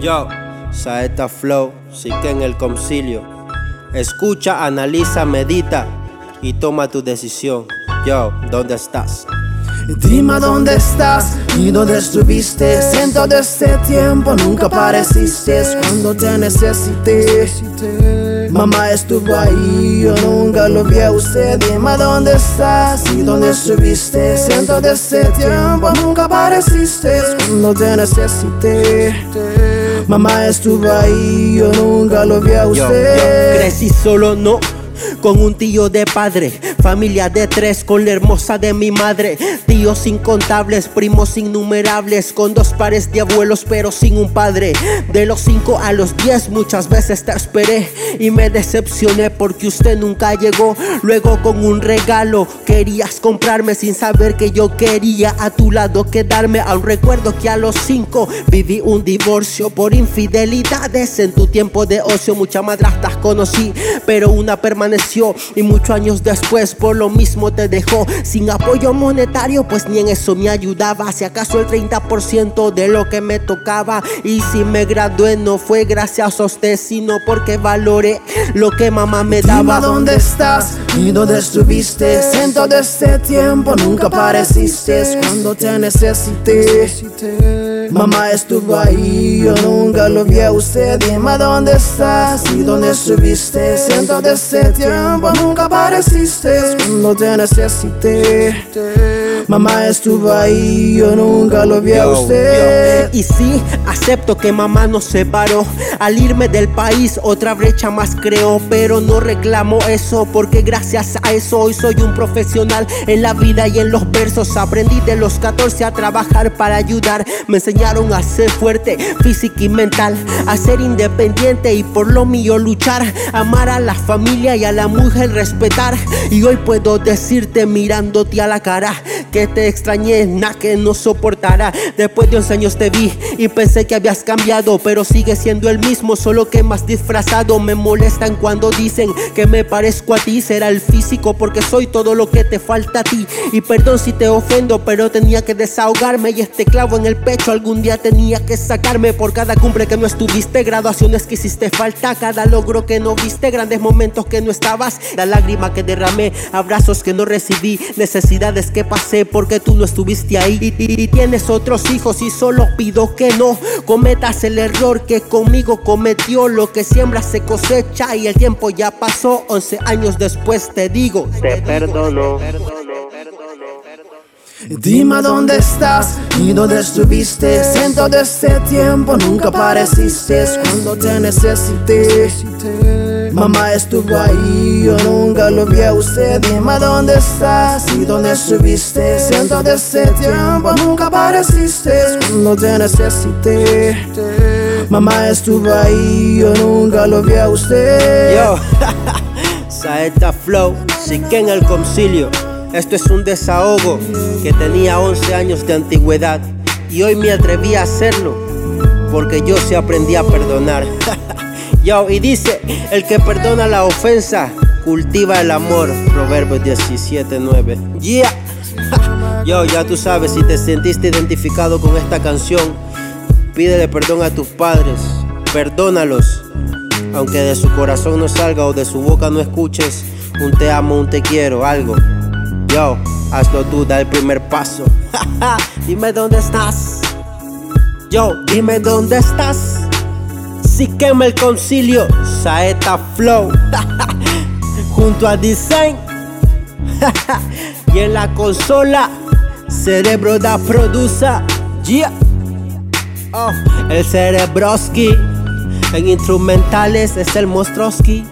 Yo, Saeta Flow, sí que en el concilio. Escucha, analiza, medita y toma tu decisión. Yo, ¿dónde estás? Dime dónde estás y dónde estuviste. Siento de este tiempo nunca apareciste cuando te necesité. Mamá estuvo ahí, yo nunca lo vi a usted. Dime dónde estás y dónde estuviste. Siento de este tiempo nunca apareciste cuando te necesité. Mamá estuvo ahí, yo nunca lo vi a usted. Yo, crecí solo, no con un tío de padre, familia de tres con la hermosa de mi madre, tíos incontables, primos innumerables, con dos pares de abuelos pero sin un padre. De los cinco a los diez muchas veces te esperé y me decepcioné porque usted nunca llegó. Luego con un regalo querías comprarme sin saber que yo quería a tu lado quedarme. Aún recuerdo que a los cinco viví un divorcio por infidelidades. En tu tiempo de ocio muchas madrastas conocí, pero una permaneció y muchos años después por lo mismo te dejó sin apoyo monetario, pues ni en eso me ayudaba. Si acaso el 30% de lo que me tocaba y si me gradué no fue gracias a usted, sino porque valoré lo que mamá me daba. Dónde estás y dónde estuviste. Siento de este tiempo nunca apareciste cuando te necesité. Mamá estuvo ahí, yo nunca lo vi a usted. Dime dónde estás y dónde estuviste. Siento de este tiempo nunca apareciste cuando te necesité. Mamá estuvo ahí, yo nunca lo vi a usted. Y sí, acepto que mamá nos separó. Al irme del país, otra brecha más creó. Pero no reclamo eso, porque gracias a eso hoy soy un profesional en la vida y en los versos. Aprendí de los 14 a trabajar para ayudar. Me enseñaron a ser fuerte, física y mental. A ser independiente y por lo mío luchar. Amar a la familia y a la mujer respetar. Y hoy puedo decirte mirándote a la cara que te extrañé, nada que no soportará. Después de 11 años te vi y pensé que habías cambiado, pero sigue siendo el mismo, solo que más disfrazado. Me molestan cuando dicen que me parezco a ti. Será el físico porque soy todo lo que te falta a ti. Y perdón si te ofendo, pero tenía que desahogarme. Y este clavo en el pecho algún día tenía que sacarme. Por cada cumple que no estuviste, graduaciones que hiciste falta, cada logro que no viste, grandes momentos que no estabas, la lágrima que derramé, abrazos que no recibí, necesidades que pasé porque tú no estuviste ahí. Y, y- y tienes otros hijos y solo pido que no cometas el error que conmigo cometió. Lo que siembra se cosecha y el tiempo ya pasó. 11 años después te digo, te perdono. Dime dónde estás y dónde estuviste. Siento de este tiempo nunca apareciste cuando te necesité. Mamá estuvo ahí, yo nunca lo vi a usted. Dime dónde estás y dónde estuviste. Siento de este tiempo nunca apareciste cuando te necesité. Mamá estuvo ahí, yo nunca lo vi a usted. Yo, Saeta Flow, sí que en el concilio. Esto es un desahogo que tenía 11 años de antigüedad y hoy me atreví a hacerlo porque yo sí aprendí a perdonar. Yo, y dice: El que perdona la ofensa cultiva el amor. Proverbios 17:9. Yeah. Yo, ya tú sabes, si te sentiste identificado con esta canción, pídele perdón a tus padres, perdónalos. Aunque de su corazón no salga o de su boca no escuches un te amo, un te quiero, algo. Yo, hazlo tú, da el primer paso. dime dónde estás. Yo, dime dónde estás. Si quema el concilio, Saeta Flow. Junto a Design. y en la consola, Cerebro da produza. Oh, el Cerebroski. En instrumentales es el Mostroski.